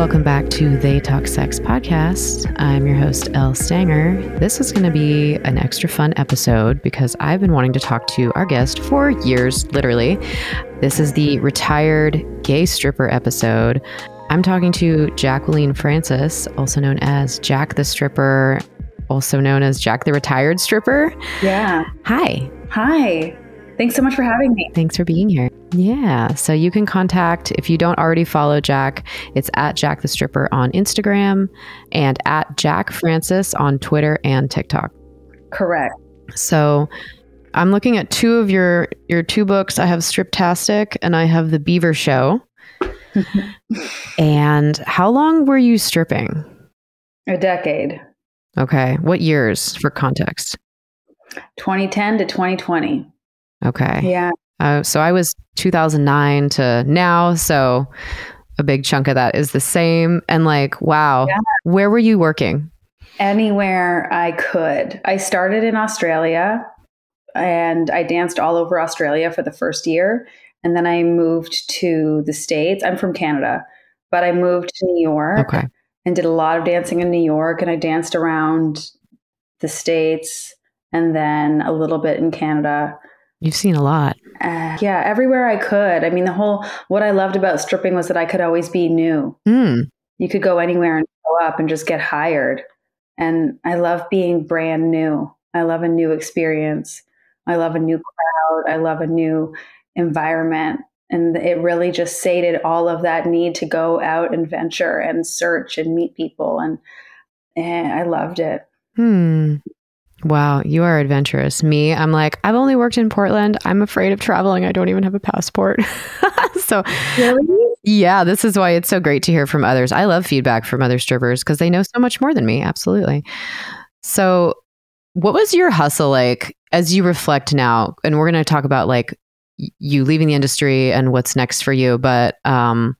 Welcome back to They Talk Sex podcast. I'm your host, Elle Stanger. This is going to be an extra fun episode because I've been wanting to talk to our guest for years, literally. This is the retired gay stripper episode. I'm talking to Jacqueline Francis, also known as Jack the Stripper, also known as Jack the Retired Stripper. Yeah. Hi. Hi. Thanks so much for having me. Thanks for being here. Yeah. So you can contact, if you don't already follow Jack, it's at Jack the Stripper on Instagram and at Jack Francis on Twitter and TikTok. Correct. So I'm looking at two of your your two books. I have Striptastic and I have The Beaver Show. and how long were you stripping? A decade. Okay. What years for context? 2010 to 2020. Okay. Yeah. Uh, so I was 2009 to now. So a big chunk of that is the same. And like, wow, Yeah. where were you working? Anywhere I could. I started in Australia and I danced all over Australia for the first year. And then I moved to the States. I'm from Canada, but I moved to New York Okay. and did a lot of dancing in New York. And I danced around the States and then a little bit in Canada. You've seen a lot. Uh, yeah, everywhere I could. I mean, the whole what I loved about stripping was that I could always be new. Hmm. You could go anywhere and show up and just get hired. And I love being brand new. I love a new experience. I love a new crowd. I love a new environment. And it really just sated all of that need to go out and venture and search and meet people. And, and I loved it. Hmm. Wow, you are adventurous. Me, I'm like, I've only worked in Portland. I'm afraid of traveling. I don't even have a passport. so, Really? yeah, this is why it's so great to hear from others. I love feedback from other strippers because they know so much more than me. Absolutely. So, what was your hustle like as you reflect now? And we're going to talk about like you leaving the industry and what's next for you. But, um,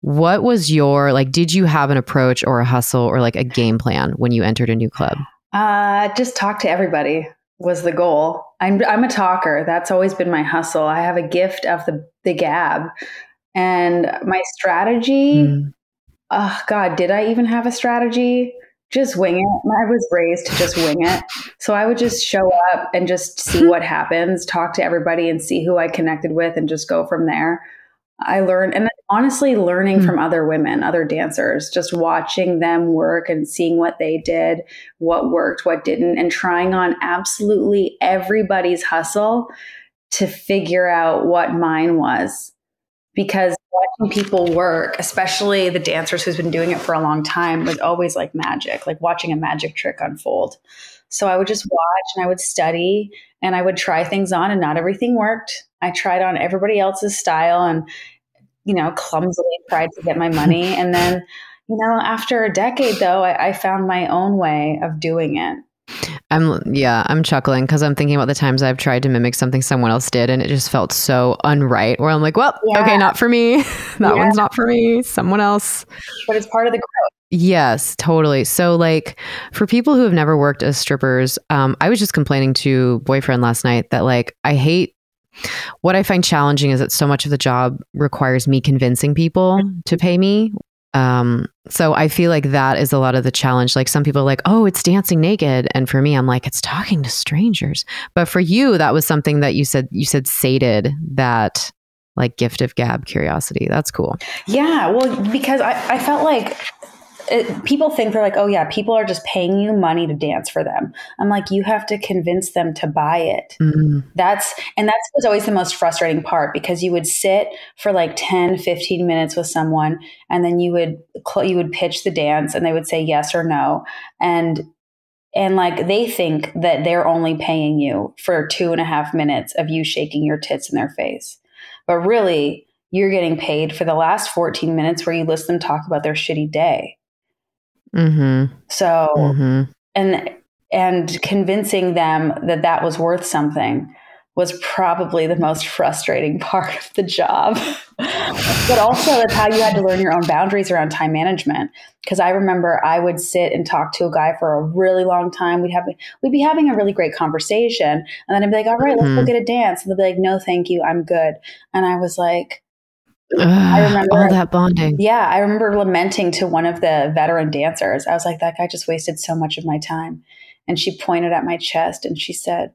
what was your like? Did you have an approach or a hustle or like a game plan when you entered a new club? Uh, just talk to everybody was the goal. I'm I'm a talker. That's always been my hustle. I have a gift of the the gab, and my strategy. Mm. Oh God, did I even have a strategy? Just wing it. I was raised to just wing it. So I would just show up and just see what happens, talk to everybody and see who I connected with and just go from there. I learned, and honestly, learning Hmm. from other women, other dancers, just watching them work and seeing what they did, what worked, what didn't, and trying on absolutely everybody's hustle to figure out what mine was. Because watching people work, especially the dancers who's been doing it for a long time, was always like magic, like watching a magic trick unfold. So I would just watch and I would study and I would try things on, and not everything worked. I tried on everybody else's style and, you know, clumsily tried to get my money. And then, you know, after a decade though, I, I found my own way of doing it. I'm yeah, I'm chuckling because I'm thinking about the times I've tried to mimic something someone else did, and it just felt so unright. Where I'm like, well, Yeah. okay, not for me. that Yeah. one's not for me. Someone else. But it's part of the growth. Yes, totally. So, like, for people who have never worked as strippers, um, I was just complaining to boyfriend last night that like I hate. What I find challenging is that so much of the job requires me convincing people to pay me. Um, so I feel like that is a lot of the challenge. Like some people are like, oh, it's dancing naked. And for me, I'm like, it's talking to strangers. But for you, that was something that you said, you said sated that like gift of gab curiosity. That's cool. Yeah, well, because I, I felt like it, people think they're like, oh, yeah, people are just paying you money to dance for them. I'm like, you have to convince them to buy it. Mm, That's, and that's was always the most frustrating part because you would sit for like 10, 15 minutes with someone and then you would, cl- you would pitch the dance and they would say yes or no. And, and like they think that they're only paying you for two and a half minutes of you shaking your tits in their face. But really, you're getting paid for the last 14 minutes where you listen them talk about their shitty day. Mm-hmm, So, mm-hmm. and and convincing them that that was worth something was probably the most frustrating part of the job. but also that's how you had to learn your own boundaries around time management. Because I remember I would sit and talk to a guy for a really long time. We'd have we'd be having a really great conversation, and then I'd be like, "All right, let's go Mhm. get a dance." And they'd be like, "No, thank you, I'm good." And I was like, I remember all that bonding. Yeah, I remember lamenting to one of the veteran dancers. I was like, that guy just wasted so much of my time. And she pointed at my chest and she said,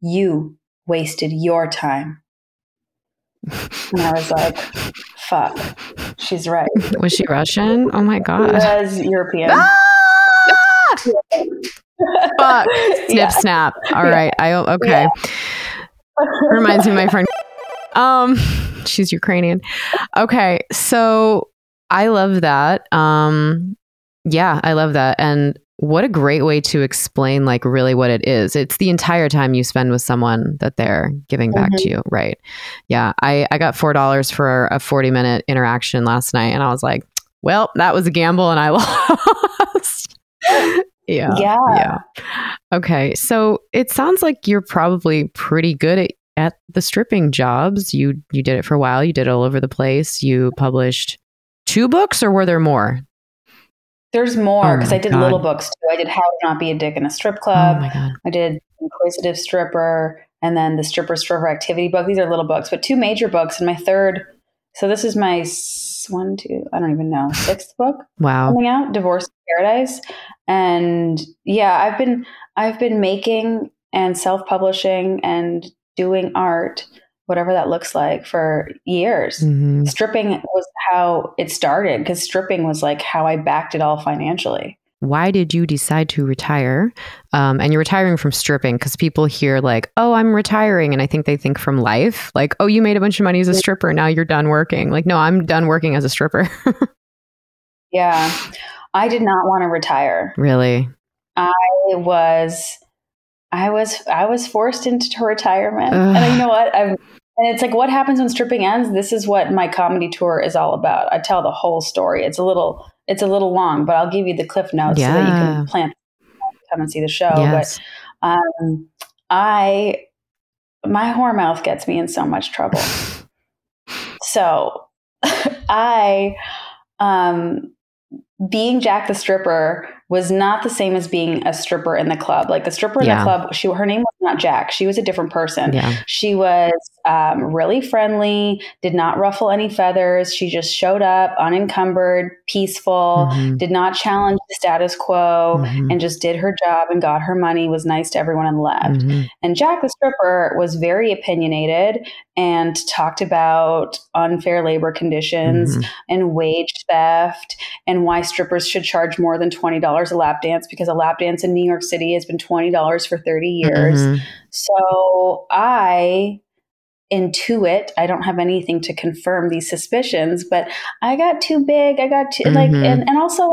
You wasted your time. And I was like, fuck, she's right. Was she Russian? Oh my God. She was European. Ah! fuck. Snip, yeah. snap. All right. I, okay. Yeah. Reminds me of my friend. Um, she's Ukrainian. Okay. So I love that. Um, yeah, I love that. And what a great way to explain like really what it is it's the entire time you spend with someone that they're giving back mm-hmm. to you right yeah i i got four dollars for a 40 minute interaction last night and i was like well that was a gamble and i lost yeah yeah yeah okay so it sounds like you're probably pretty good at at the stripping jobs you you did it for a while you did it all over the place you published two books or were there more there's more because oh I did God. little books too. I did How to Not Be a Dick in a Strip oh Club. Oh I did Inquisitive Stripper and then the Stripper Stripper Activity book. These are little books, but two major books. And my third, so this is my one, two, I don't even know, sixth book. Wow. Coming out, Divorce Paradise. And yeah, I've been, I've been making and self publishing and doing art whatever that looks like for years. Mm-hmm. Stripping was how it started because stripping was like how I backed it all financially. Why did you decide to retire? Um, and you're retiring from stripping because people hear like, "Oh, I'm retiring," and I think they think from life, like, "Oh, you made a bunch of money as a stripper, now you're done working." Like, no, I'm done working as a stripper. yeah, I did not want to retire. Really, I was I was I was forced into retirement, Ugh. and you know what? I've and it's like what happens when stripping ends. This is what my comedy tour is all about. I tell the whole story. It's a little it's a little long, but I'll give you the cliff notes yeah. so that you can plan come and see the show. Yes. But um, I my whore mouth gets me in so much trouble. so I um being Jack the stripper was not the same as being a stripper in the club. Like the stripper in yeah. the club, she her name was not Jack. She was a different person. Yeah. She was um, really friendly, did not ruffle any feathers. She just showed up unencumbered, peaceful, mm-hmm. did not challenge the status quo, mm-hmm. and just did her job and got her money, was nice to everyone and left. Mm-hmm. And Jack the stripper was very opinionated and talked about unfair labor conditions mm-hmm. and wage theft and why strippers should charge more than $20 a lap dance because a lap dance in New York City has been $20 for 30 years. Mm-hmm. So I intuit i don't have anything to confirm these suspicions but i got too big i got too mm-hmm. like and, and also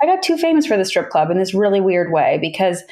i got too famous for the strip club in this really weird way because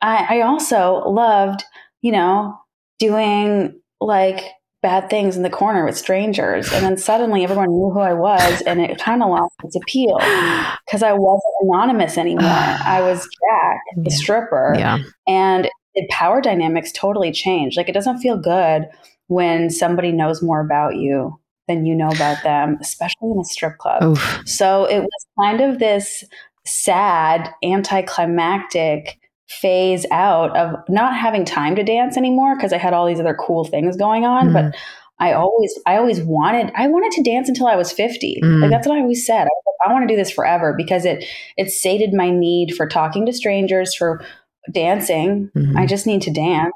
i i also loved you know doing like bad things in the corner with strangers and then suddenly everyone knew who i was and it kind of lost its appeal because i wasn't anonymous anymore i was jack the yeah. stripper yeah. and the power dynamics totally changed like it doesn't feel good when somebody knows more about you than you know about them, especially in a strip club. Oof. So it was kind of this sad, anticlimactic phase out of not having time to dance anymore because I had all these other cool things going on. Mm-hmm. But I always, I always wanted, I wanted to dance until I was 50. Mm. Like that's what I always said. I, I want to do this forever because it, it sated my need for talking to strangers, for dancing. Mm-hmm. I just need to dance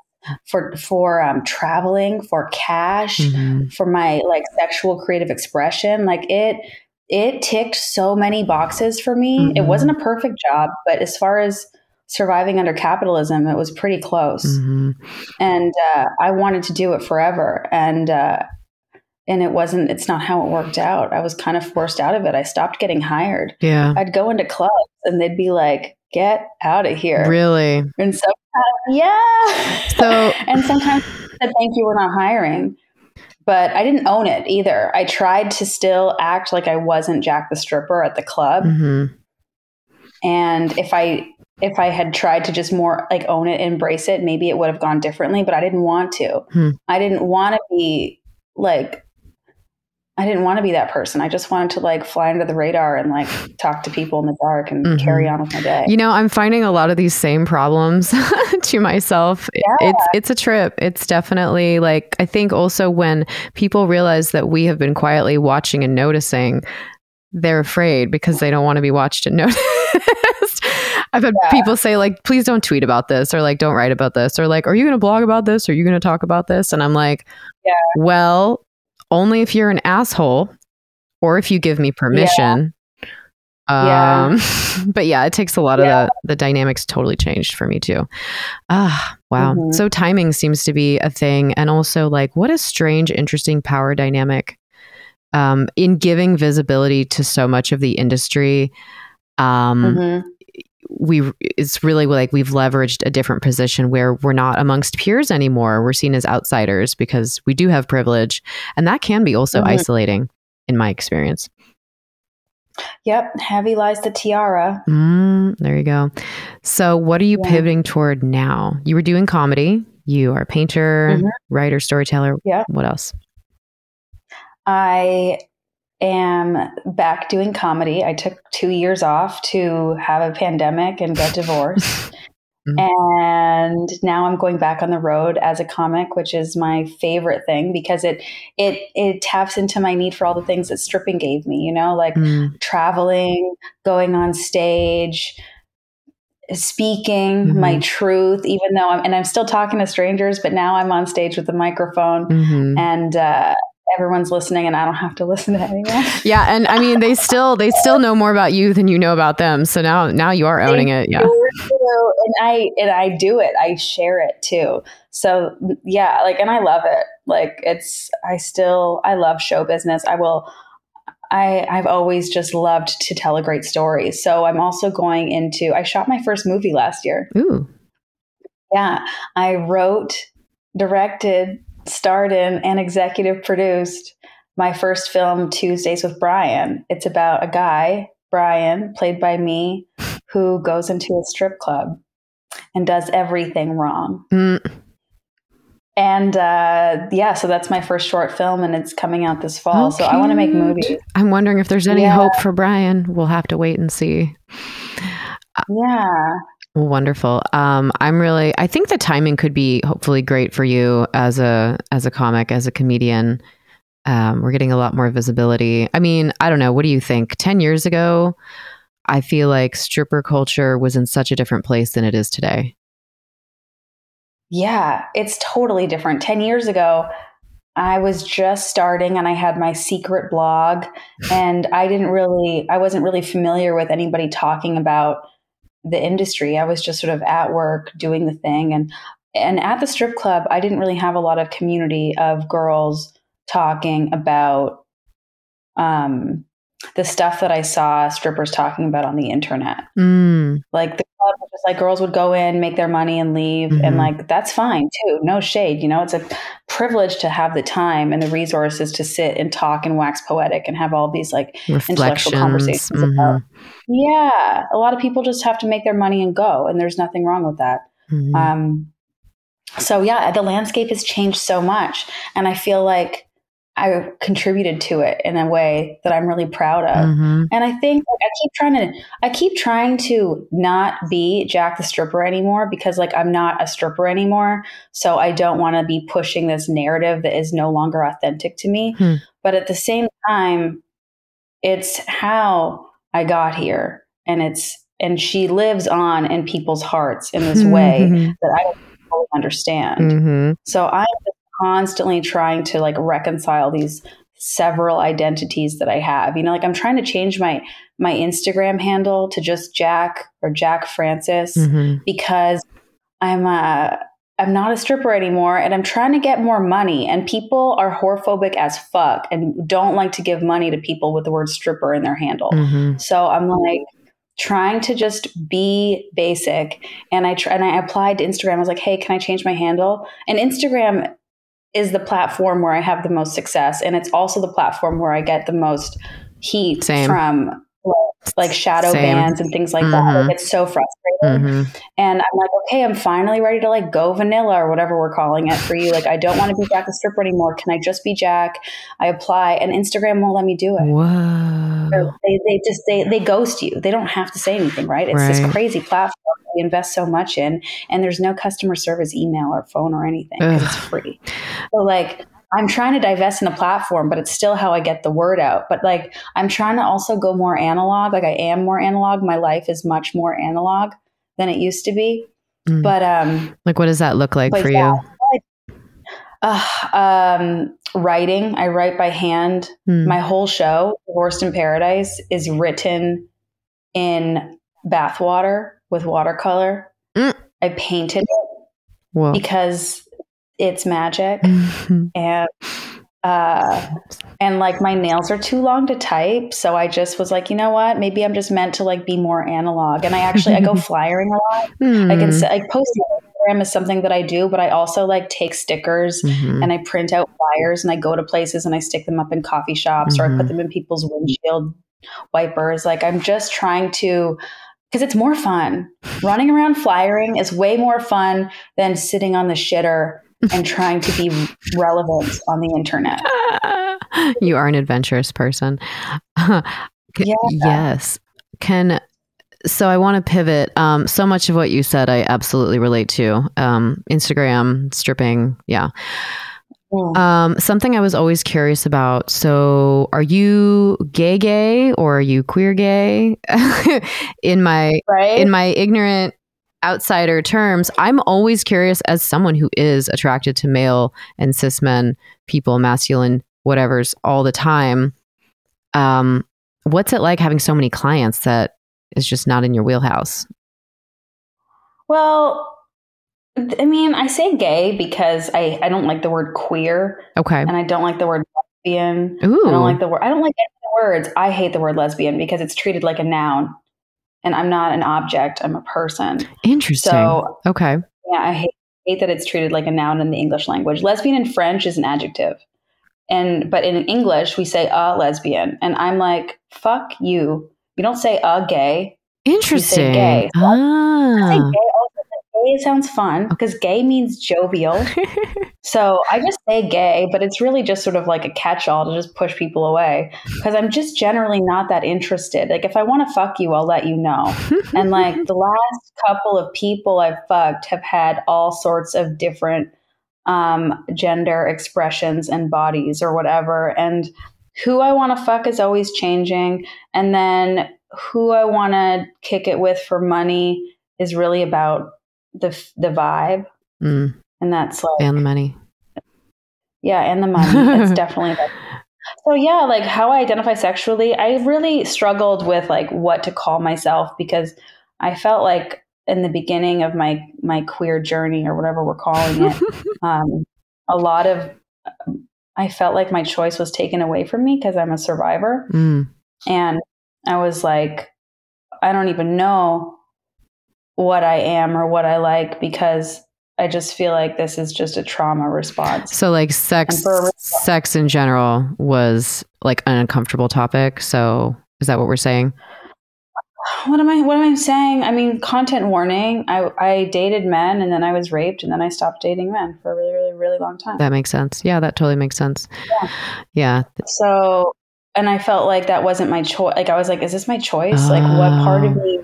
for for um, traveling, for cash, mm-hmm. for my like sexual creative expression. Like it it ticked so many boxes for me. Mm-hmm. It wasn't a perfect job, but as far as surviving under capitalism, it was pretty close. Mm-hmm. And uh, I wanted to do it forever. And uh, and it wasn't it's not how it worked out i was kind of forced out of it i stopped getting hired yeah i'd go into clubs and they'd be like get out of here really and so yeah. So and sometimes said thank you, we're not hiring. But I didn't own it either. I tried to still act like I wasn't Jack the stripper at the club. Mm-hmm. And if I if I had tried to just more like own it, embrace it, maybe it would have gone differently, but I didn't want to. Hmm. I didn't want to be like I didn't want to be that person. I just wanted to like fly under the radar and like talk to people in the dark and Mhm. carry on with my day. You know, I'm finding a lot of these same problems to myself. Yeah. It's it's a trip. It's definitely like I think also when people realize that we have been quietly watching and noticing, they're afraid because they don't want to be watched and noticed. I've had Yeah. people say like, "Please don't tweet about this," or like, "Don't write about this," or like, "Are you going to blog about this? Are you going to talk about this?" And I'm like, Yeah. "Well, only if you're an asshole, or if you give me permission." Yeah. Um, but yeah, it takes a lot of the the dynamics totally changed for me too. Ah, wow. Mhm. So timing seems to be a thing, and also like what a strange, interesting power dynamic um, in giving visibility to so much of the industry. Um, Mhm. We it's really like we've leveraged a different position where we're not amongst peers anymore. We're seen as outsiders because we do have privilege, and that can be also Mhm. isolating, in my experience. Yep. Heavy lies the tiara. Mm, there you go. So, what are you Yeah. pivoting toward now? You were doing comedy. You are a painter, Mhm. writer, storyteller. Yeah. What else? I am back doing comedy. I took two years off to have a pandemic and get divorced. Mhm. and now I'm going back on the road as a comic, which is my favorite thing because it it it taps into my need for all the things that stripping gave me, you know, like Mm, traveling, going on stage, speaking my Mhm. truth, even though I'm and I'm still talking to strangers, but now I'm on stage with a microphone mhm. and uh, everyone's listening and I don't have to listen to anyone. Yeah, and I mean, they still they still know more about you than you know about them. So now now you are owning it. Yeah. And I and I do it. I share it too. So yeah, like and I love it. Like it's I still I love show business. I will I I've always just loved to tell a great story. So I'm also going into I shot my first movie last year. Ooh. Yeah. I wrote, directed, starred in, and executive produced my first film, Tuesdays with Brian. It's about a guy, Brian, played by me, who goes into a strip club and does everything wrong. Mm, And uh, yeah, so that's my first short film, and it's coming out this fall. So I want to make movies. I'm wondering if there's any Yeah. hope for Brian. We'll have to wait and see. Yeah. Wonderful. Um, I'm really. I think the timing could be hopefully great for you as a as a comic, as a comedian. Um, we're getting a lot more visibility. I mean, I don't know. What do you think? Ten years ago, I feel like stripper culture was in such a different place than it is today. Yeah, it's totally different. 10 years ago, I was just starting and I had my secret blog and I didn't really I wasn't really familiar with anybody talking about the industry. I was just sort of at work doing the thing and and at the strip club, I didn't really have a lot of community of girls talking about um the stuff that I saw strippers talking about on the internet. Mm, like the club just like girls would go in make their money and leave Mhm. and like that's fine too. No shade you know? It's a privilege to have the time and the resources to sit and talk and wax poetic and have all these like intellectual conversations Mhm, about- yeah a lot of people just have to make their money and go and there's nothing wrong with that. Mhm. um so yeah the landscape has changed so much and i feel like i contributed to it in a way that i'm really proud of Mhm. and I think like, I keep trying to, I keep trying to not be Jack the stripper anymore because like I'm not a stripper anymore. So I don't want to be pushing this narrative that is no longer authentic to me. Hmm. But at the same time, it's how I got here, and it's and she lives on in people's hearts in this way that I don't understand. Mhm. So I'm just constantly trying to like reconcile these several identities that I have. You know, like I'm trying to change my my Instagram handle to just Jack or Jack Francis Mhm. because I'm uh I'm not a stripper anymore and I'm trying to get more money and people are whorephobic as fuck and don't like to give money to people with the word stripper in their handle. Mhm. So I'm like trying to just be basic and I tr- and I applied to Instagram. I was like, "Hey, can I change my handle?" And Instagram is the platform where I have the most success and it's also the platform where I get the most heat Same. from like shadow Same. bans and things like that. Mhm. Like, it's so frustrating. Mhm. And I'm like, okay, I'm finally ready to like go vanilla or whatever we're calling it for you. Like, I don't want to be Jack the Stripper anymore. Can I just be Jack? I apply, and Instagram won't let me do it. Whoa. They, they just they they ghost you. They don't have to say anything, right? It's Right. this crazy platform we invest so much in, and there's no customer service email or phone or anything because it's free. So like. I'm trying to divest in the platform, but it's still how I get the word out. But like, I'm trying to also go more analog. Like, I am more analog. My life is much more analog than it used to be. Mm. But um, Like, what does that look like for yeah, you? uh, um, writing. I write by hand. Mm. My whole show, Divorced in Paradise, is written in bathwater with watercolor. Mm. I painted it Whoa. because it's magic, Mhm. and uh, and like my nails are too long to type, so I just was like, you know what? Maybe I'm just meant to like be more analog. And I actually I go flyering a lot. I can Hmm. like posting on Instagram is something that I do, but I also like take stickers Mhm. and I print out flyers and I go to places and I stick them up in coffee shops or I put them in people's windshield wipers. Like I'm just trying to because it's more fun. Running around flyering is way more fun than sitting on the shitter and trying to be relevant on the internet. you are an adventurous person. Yeah. Yes. Can so I want to pivot. Um, so much of what you said, I absolutely relate to. Um, Instagram stripping, yeah. Um, something I was always curious about. So, are you gay, gay, or are you queer, gay? in my right? in my ignorant outsider terms, I'm always curious as someone who is attracted to male and cis men, people, masculine, whatever's all the time. Um, what's it like having so many clients that is just not in your wheelhouse? well, I mean, I say gay because I, I don't like the word queer Okay. and I don't like the word lesbian. Ooh. I don't like the word. I don't like any words. I hate the word lesbian because it's treated like a noun, and I'm not an object. I'm a person. Interesting. So okay. yeah, I hate, hate that it's treated like a noun in the English language. Lesbian in French is an adjective, and but in English we say a lesbian, and I'm like, fuck you. You don't say a gay. Interesting. gay. I say Ah. gay. Gay sounds fun because gay means jovial. So I just say gay, but it's really just sort of like a catch all to just push people away because I'm just generally not that interested. Like, if I want to fuck you, I'll let you know. And like the last couple of people I've fucked have had all sorts of different um, gender expressions and bodies or whatever. And who I want to fuck is always changing. And then who I want to kick it with for money is really about the the vibe. Mm, And that's like and the money. yeah, and the money. It's definitely that. So yeah, like how I identify sexually, I really struggled with like what to call myself because I felt like in the beginning of my my queer journey or whatever we're calling it, um, a lot of I felt like my choice was taken away from me because I'm a survivor, Mm, and I was like, I don't even know what I am or what I like because I just feel like this is just a trauma response. So like sex And sex in general was like an uncomfortable topic. So is that what we're saying? what am I what am I saying? I mean, content warning. I I dated men and then I was raped and then I stopped dating men for a really really really long time. That makes sense. Yeah, that totally makes sense. Yeah. So, and I felt like that wasn't my choice. Like I was like, is this my choice? Like what part of Oh. me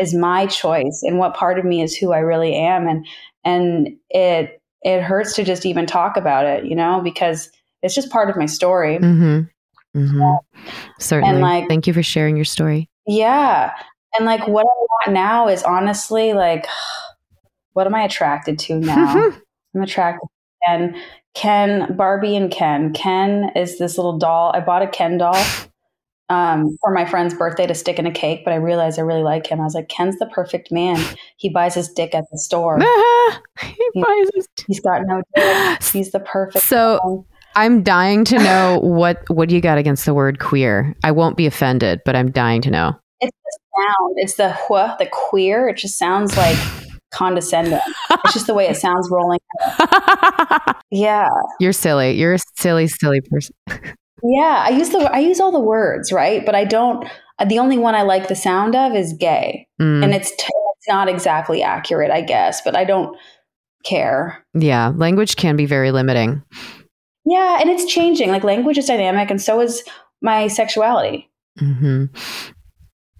is my choice and what part of me is who I really am and and it it hurts to just even talk about it, you know, because it's just part of my story. Mm-hmm. Mm-hmm. Certainly. like- Thank you for sharing your story. Yeah. And like what I want now is honestly like what am I attracted to now? I'm attracted to Ken. Ken, Barbie and Ken. Ken is this little doll. I bought a Ken doll um, for my friend's birthday to stick in a cake, but I realized I really like him. I was like, Ken's the perfect man. He buys his dick at the store. he buys his- He's got no dick. He's the perfect So man. I'm dying to know what what do you got against the word queer? I won't be offended, but I'm dying to know. It's the sound. It's the wh, the queer. It just sounds like condescending. It's just the way it sounds rolling. Yeah. You're silly. You're a silly, silly person. Yeah, I use the I use all the words, right? But I don't. The only one I like the sound of is gay, Mm, and it's t- it's not exactly accurate, I guess. But I don't care. yeah, language can be very limiting. Yeah, and it's changing. Like language is dynamic, and so is my sexuality. hmm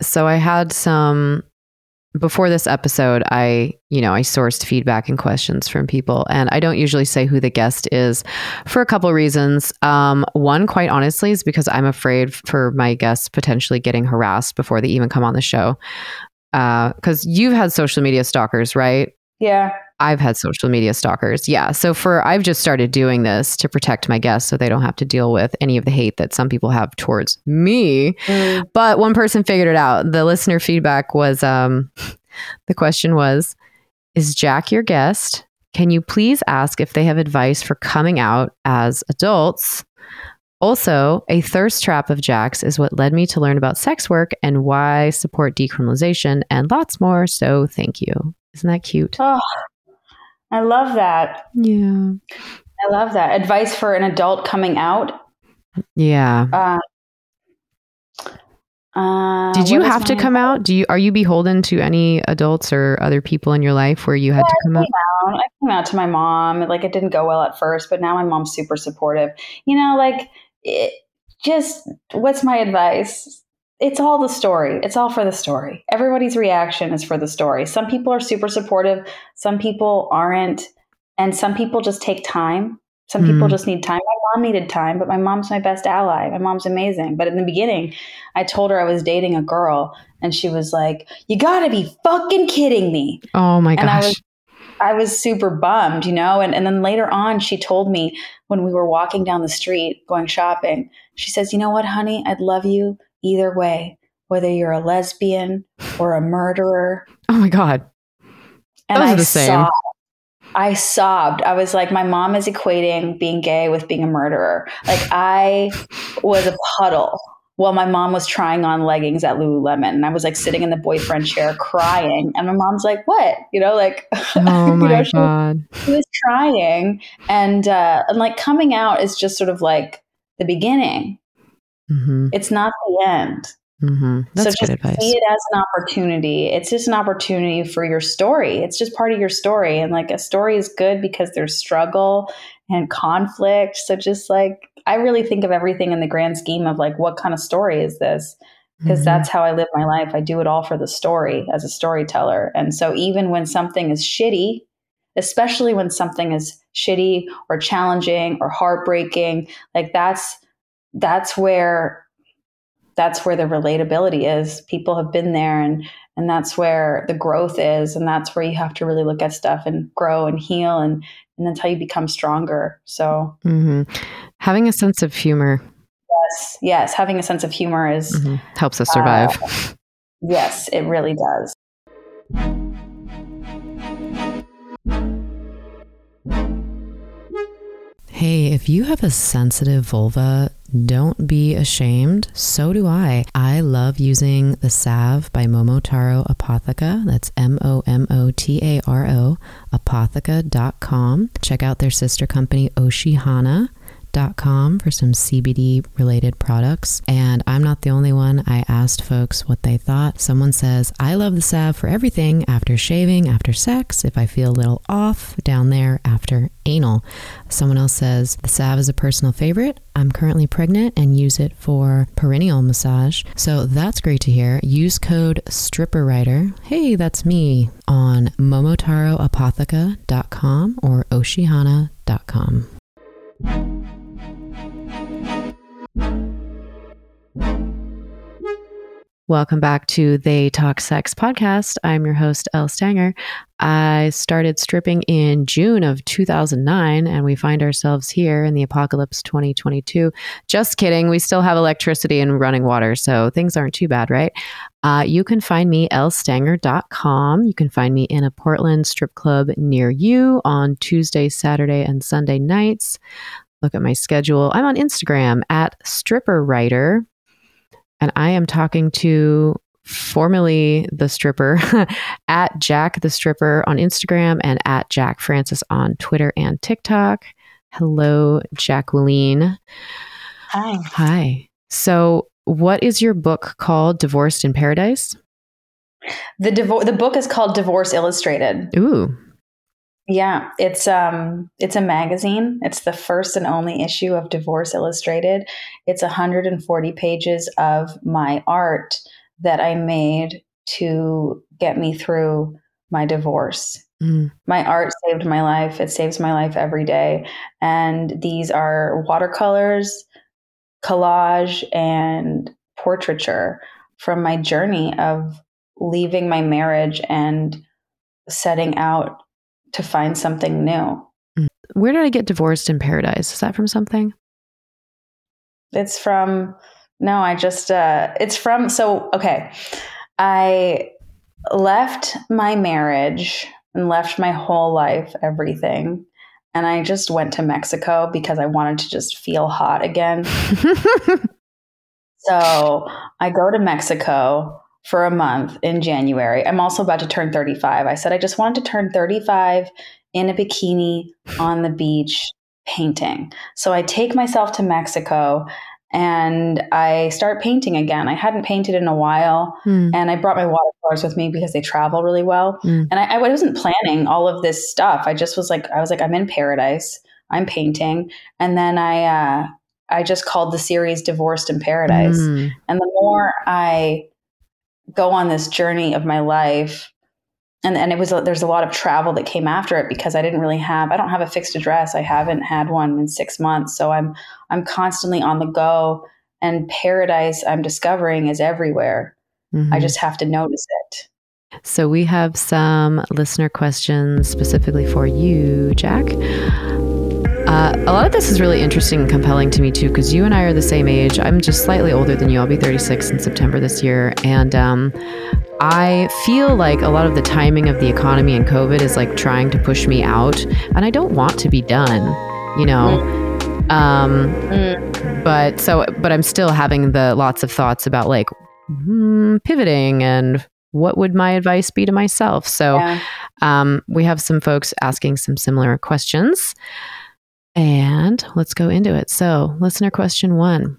So I had some before this episode. I, you know, I sourced feedback and questions from people, and I don't usually say who the guest is for a couple reasons. Um, one, quite honestly, is because I'm afraid for my guests potentially getting harassed before they even come on the show. Because you've had social media stalkers, right? Yeah, I've had social media stalkers. Yeah. So for I've just started doing this to protect my guests so they don't have to deal with any of the hate that some people have towards me. Mm. But one person figured it out. The listener feedback was um the question was is Jack your guest? Can you please ask if they have advice for coming out as adults? Also, a thirst trap of Jack's is what led me to learn about sex work and why support decriminalization and lots more. So, thank you. Isn't that cute? Oh, I love that. Yeah. I love that advice for an adult coming out. Yeah. Uh, uh, Did you have to come out? Do you are you beholden to any adults or other people in your life where you had to come out? out. I came out to my mom. Like it didn't go well at first, but now my mom's super supportive. You know, like it, just what's my advice? It's all the story. It's all for the story. Everybody's reaction is for the story. Some people are super supportive, some people aren't, and some people just take time. Some people Mm. just need time. My mom needed time, but my mom's my best ally. My mom's amazing. But in the beginning, I told her I was dating a girl, and she was like, "You got to be fucking kidding me." Oh my And I gosh. was I was super bummed, you know. And, and then later on, she told me when we were walking down the street going shopping, she says, You know what, honey? I'd love you either way, whether you're a lesbian or a murderer. oh my god. And Those I are the same. sobbed. I sobbed. I was like, My mom is equating being gay with being a murderer. Like, I was a puddle while my mom was trying on leggings at Lululemon. And I was like sitting in the boyfriend chair crying. And my mom's like, What? You know, like, Oh you my know, she- god. he was trying and uh and like coming out is just sort of like the beginning hmm it's not the end hmm That's so good just advice. see it as an opportunity it's just an opportunity for your story it's just part of your story and like a story is good because there's struggle and conflict so just like i really think of everything in the grand scheme of like what kind of story is this because Mhm. that's how I live my life. I do it all for the story as a storyteller. And so even when something is shitty, especially when something is shitty or challenging or heartbreaking, like that's that's where that's where the relatability is. People have been there and and that's where the growth is and that's where you have to really look at stuff and grow and heal and and that's how you become stronger. So Mhm. having a sense of humor yes, yes, having a sense of humor is mhm, helps us survive. yes, it really does. Hey, if you have a sensitive vulva, don't be ashamed. So do I. I love using the salve by Momotaro Apotheca. That's M O M O T A R O, apotheca.com. Check out their sister company, Oshihana. Com for some CBD related products. And I'm not the only one. I asked folks what they thought. Someone says, I love the salve for everything after shaving, after sex, if I feel a little off down there after anal. Someone else says, the salve is a personal favorite. I'm currently pregnant and use it for perineal massage. So that's great to hear. Use code StripperWriter. Hey, that's me on momotaroapotheca.com or oshihana.com. Welcome back to They Talk Sex podcast. I'm your host, Elle Stanger. I started stripping in June of 2009, and we find ourselves here in the apocalypse 2022. Just kidding. We still have electricity and running water, so things aren't too bad, right? Uh, you can find me, ellestanger.com. You can find me in a Portland strip club near you on Tuesday, Saturday, and Sunday nights. Look at my schedule. I'm on Instagram at stripperwriter and I am talking to formerly the stripper at Jack the Stripper on Instagram and at Jack Francis on Twitter and TikTok. Hello, Jacqueline. Hi. Hi. So, what is your book called? Divorced in Paradise? The divo- the book is called Divorce Illustrated. Ooh. Yeah, it's um it's a magazine. It's the first and only issue of Divorce Illustrated. It's 140 pages of my art that I made to get me through my divorce. Mm. My art saved my life. It saves my life every day. And these are watercolors, collage, and portraiture from my journey of leaving my marriage and setting out to find something new. Where did I get divorced in paradise? Is that from something? It's from no, I just uh it's from so okay. I left my marriage and left my whole life, everything. And I just went to Mexico because I wanted to just feel hot again. So I go to Mexico for a month in January. I'm also about to turn 35. I said I just wanted to turn 35 in a bikini on the beach painting. So I take myself to Mexico and I start painting again. I hadn't painted in a while Mm. and I brought my watercolors with me because they travel really well. Mm. And I, I wasn't planning all of this stuff. I just was like, I was like, I'm in paradise. I'm painting. And then I, uh, I just called the series Divorced in Paradise. Mm. And the more I go on this journey of my life, and, and it was there's a lot of travel that came after it because I didn't really have I don't have a fixed address. I haven't had one in six months, so I'm I'm constantly on the go. And paradise I'm discovering is everywhere. I Mhm. just have to notice it. So we have some listener questions specifically for you, Jack. Uh, a lot of this is really interesting and compelling to me too, because you and I are the same age. I'm just slightly older than you. I'll be 36 in September this year, and um, I feel like a lot of the timing of the economy and COVID is like trying to push me out, and I don't want to be done. You know. Um, Mm, but so but i'm still having the lots of thoughts about like hmm, pivoting and what would my advice be to myself so yeah. um, we have some folks asking some similar questions and let's go into it so listener question one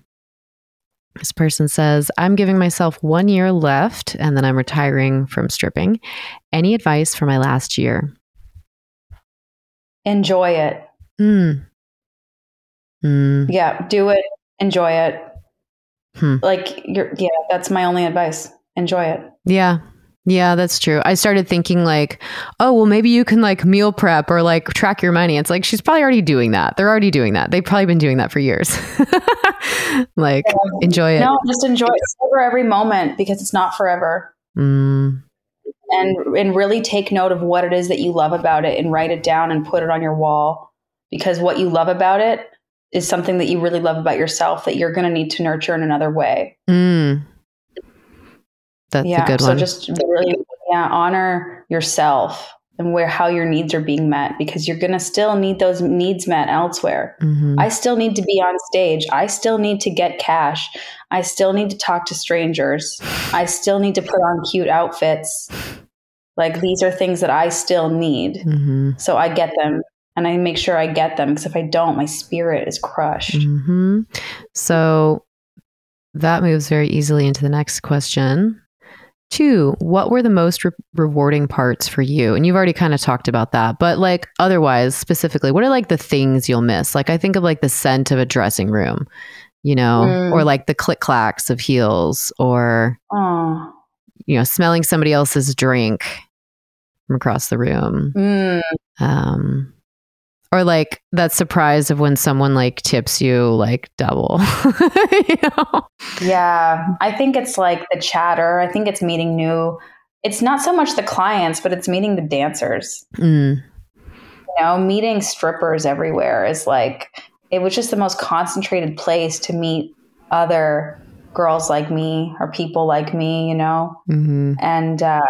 this person says i'm giving myself one year left and then i'm retiring from stripping any advice for my last year Enjoy it. mm. Mm. Yeah, do it. Enjoy it. Hmm. Like you're yeah, that's my only advice. Enjoy it. Yeah. Yeah, that's true. I started thinking like, oh, well, maybe you can like meal prep or like track your money. It's like she's probably already doing that. They're already doing that. They've probably been doing that for years. like, enjoy it. No, just enjoy it. Savor every moment because it's not forever. Mm, and and really take note of what it is that you love about it and write it down and put it on your wall because what you love about it is something that you really love about yourself that you're going to need to nurture in another way. mm. That's yeah, a good so one. just really yeah, honor yourself and where how your needs are being met because you're going to still need those needs met elsewhere. Mhm. I still need to be on stage. I still need to get cash. I still need to talk to strangers. I still need to put on cute outfits. Like these are things that I still need. Mhm. So I get them and I make sure I get them because if I don't, my spirit is crushed. Mhm. So that moves very easily into the next question. Two, what were the most re- rewarding parts for you? And you've already kind of talked about that, but like otherwise, specifically, what are like the things you'll miss? Like I think of like the scent of a dressing room, you know, Mm. or like the click clacks of heels, or Oh. you know, smelling somebody else's drink from across the room. Mm. Um, or like that surprise of when someone like tips you like double. you know? Yeah. I think it's like the chatter. I think it's meeting new. It's not so much the clients, but it's meeting the dancers. Mm, You know, meeting strippers everywhere is like, it was just the most concentrated place to meet other girls like me or people like me, you know? mhm. and uh,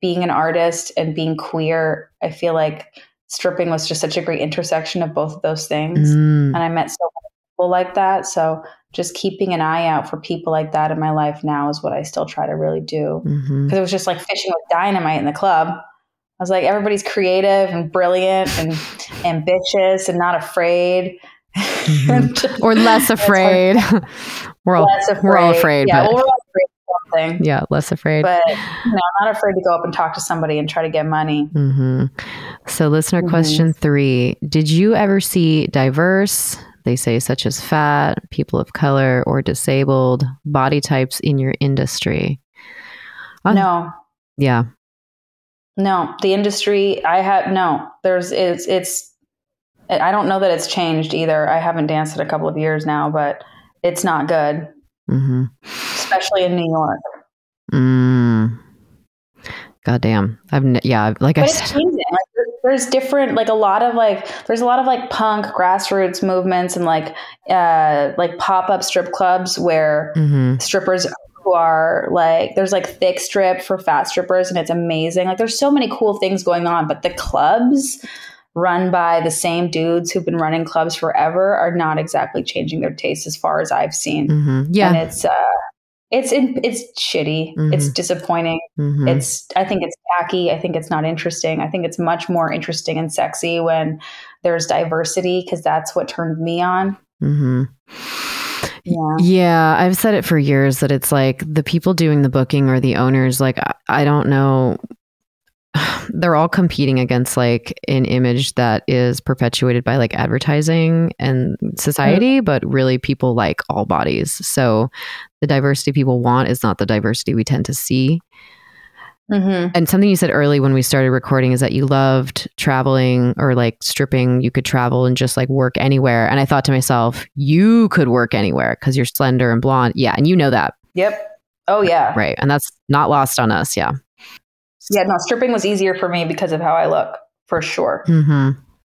being an artist and being queer, I feel like stripping was just such a great intersection of both of those things. Mm, And I met so many people like that. So just keeping an eye out for people like that in my life now is what I still try to really do. Because it was just like fishing with dynamite in the club. I was like, everybody's creative and brilliant and ambitious and not afraid. Mhm. or less afraid. we're all less afraid. we're all afraid, Yeah, but- well, we're all afraid something. yeah, less afraid. But you know, I'm not afraid to go up and talk to somebody and try to get money. hmm So, listener Mhm. question three Did you ever see diverse, they say, such as fat, people of color, or disabled body types in your industry? Uh, No, Yeah. no, the industry. I have no. There's it's it's. I don't know that it's changed either. I haven't danced in a couple of years now, but it's not good, hmm especially in New York. Mm. God damn. I've, n- yeah, like I But it's said. Like there- there's different, like a lot of like, there's a lot of like punk grassroots movements and like, uh, like pop up strip clubs where hmm strippers who are like, there's like thick strip for fat strippers and it's amazing. Like there's so many cool things going on, but the clubs run by the same dudes who've been running clubs forever are not exactly changing their taste as far as I've seen. hmm Yeah. And it's, uh, it's it's shitty. It's Mhm. disappointing. hmm It's I think it's tacky. I think it's not interesting. I think it's much more interesting and sexy when there's diversity because that's what turned me on. Mm-hmm. Yeah. Yeah, I've said it for years that it's like the people doing the booking or the owners, like, I, I don't know. They're all competing against like an image that is perpetuated by like advertising and society, but really people like all bodies. So the diversity people want is not the diversity we tend to see. hmm And something you said early when we started recording is that you loved traveling or like stripping. You could travel and just like work anywhere. And I thought to myself, you could work anywhere because you're slender and blonde. Yeah. And you know that. Yep. Oh yeah. Right. And that's not lost on us. Yeah. Yeah. No, stripping was easier for me because of how I look, for sure. hmm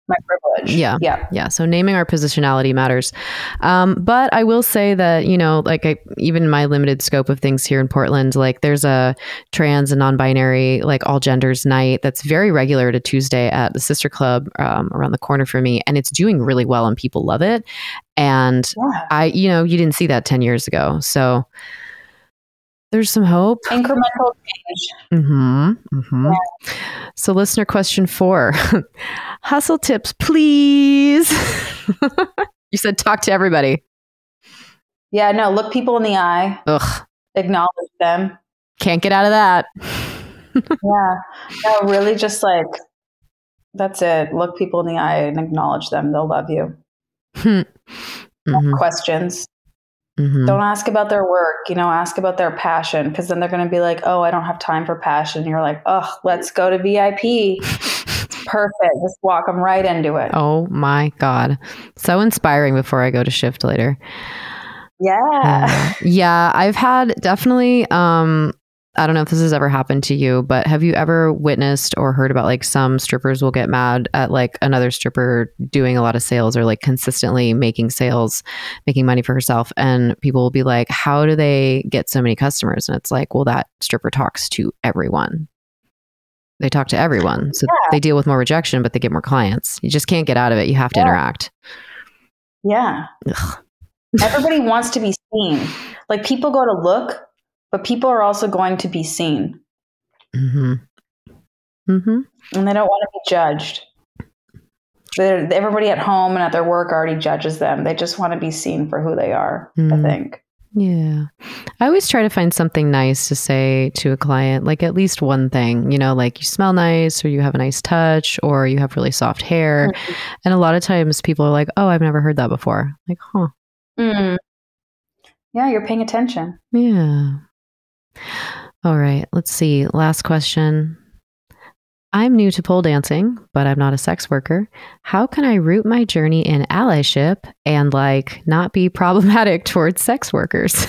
My privilege. Yeah. Yeah. Yeah. So naming our positionality matters. Um, but I will say that, you know, like I, even my limited scope of things here in Portland, like there's a trans and non binary, like all genders night that's very regular to Tuesday at the Sister Club um, around the corner for me. And it's doing really well and people love it. And Yeah. I, you know, you didn't see that 10 years ago. So there's some hope. Incremental change. hmm hmm So, listener question four Hustle tips, please. you said talk to everybody. Yeah. No, look people in the eye, Ugh, acknowledge them. can't get out of that. Yeah. No, really just like, that's it. Look people in the eye and acknowledge them. They'll love you. hmm Questions. Hmm Don't ask about their work, you know, ask about their passion because then they're going to be like, oh, I don't have time for passion. And you're like, oh, let's go to VIP. It's perfect. Just walk them right into it. Oh my God. So inspiring before I go to shift later. Yeah. Uh, yeah, I've had definitely um I don't know if this has ever happened to you, but have you ever witnessed or heard about like some strippers will get mad at like another stripper doing a lot of sales or like consistently making sales, making money for herself and people will be like, "How do they get so many customers?" And it's like, "Well, that stripper talks to everyone." They talk to everyone. So they deal with more rejection, but they get more clients. You just can't get out of it. You have to Yeah. interact. Yeah. Everybody wants to be seen. Like people go to look, but people are also going to be seen Mhm. Mhm. and they don't want to be judged. They're, everybody at home and at their work already judges them. They just want to be seen for who they are, I Mm. think. Yeah. I always try to find something nice to say to a client, like at least one thing, you know, like you smell nice or you have a nice touch or you have really soft hair. And a lot of times people are like, oh, I've never heard that before. Like, huh. Mm. Yeah, you're paying attention. Yeah. All right. Let's see. Last question. I'm new to pole dancing, but I'm not a sex worker. How can I root my journey in allyship and like not be problematic towards sex workers?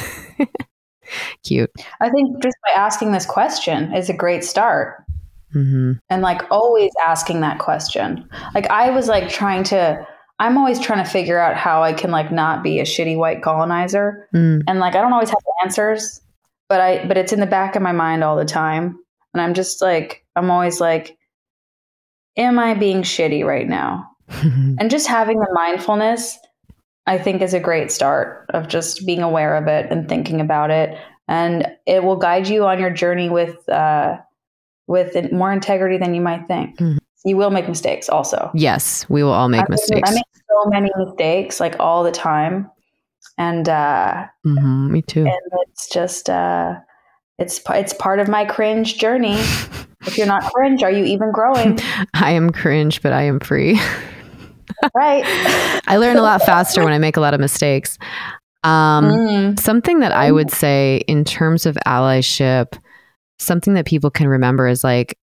Cute. I think just by asking this question is a great start. hmm And like always asking that question. Like I was like trying to I'm always trying to figure out how I can like not be a shitty white colonizer. Mm. And like I don't always have answers, but I but it's in the back of my mind all the time. And I'm just like I'm always like am I being shitty right now? And just having the mindfulness I think is a great start of just being aware of it and thinking about it and it will guide you on your journey with uh with more integrity than you might think. Mhm. You will make mistakes also. yes, we will all make I mistakes. I make so many mistakes like all the time. And uh hmm me too. and it's just uh it's it's part of my cringe journey. if you're not cringe, are you even growing? I am cringe, but I am free. right. I learn a lot faster when I make a lot of mistakes. Um, Mm. Something that I would say in terms of allyship, something that people can remember is like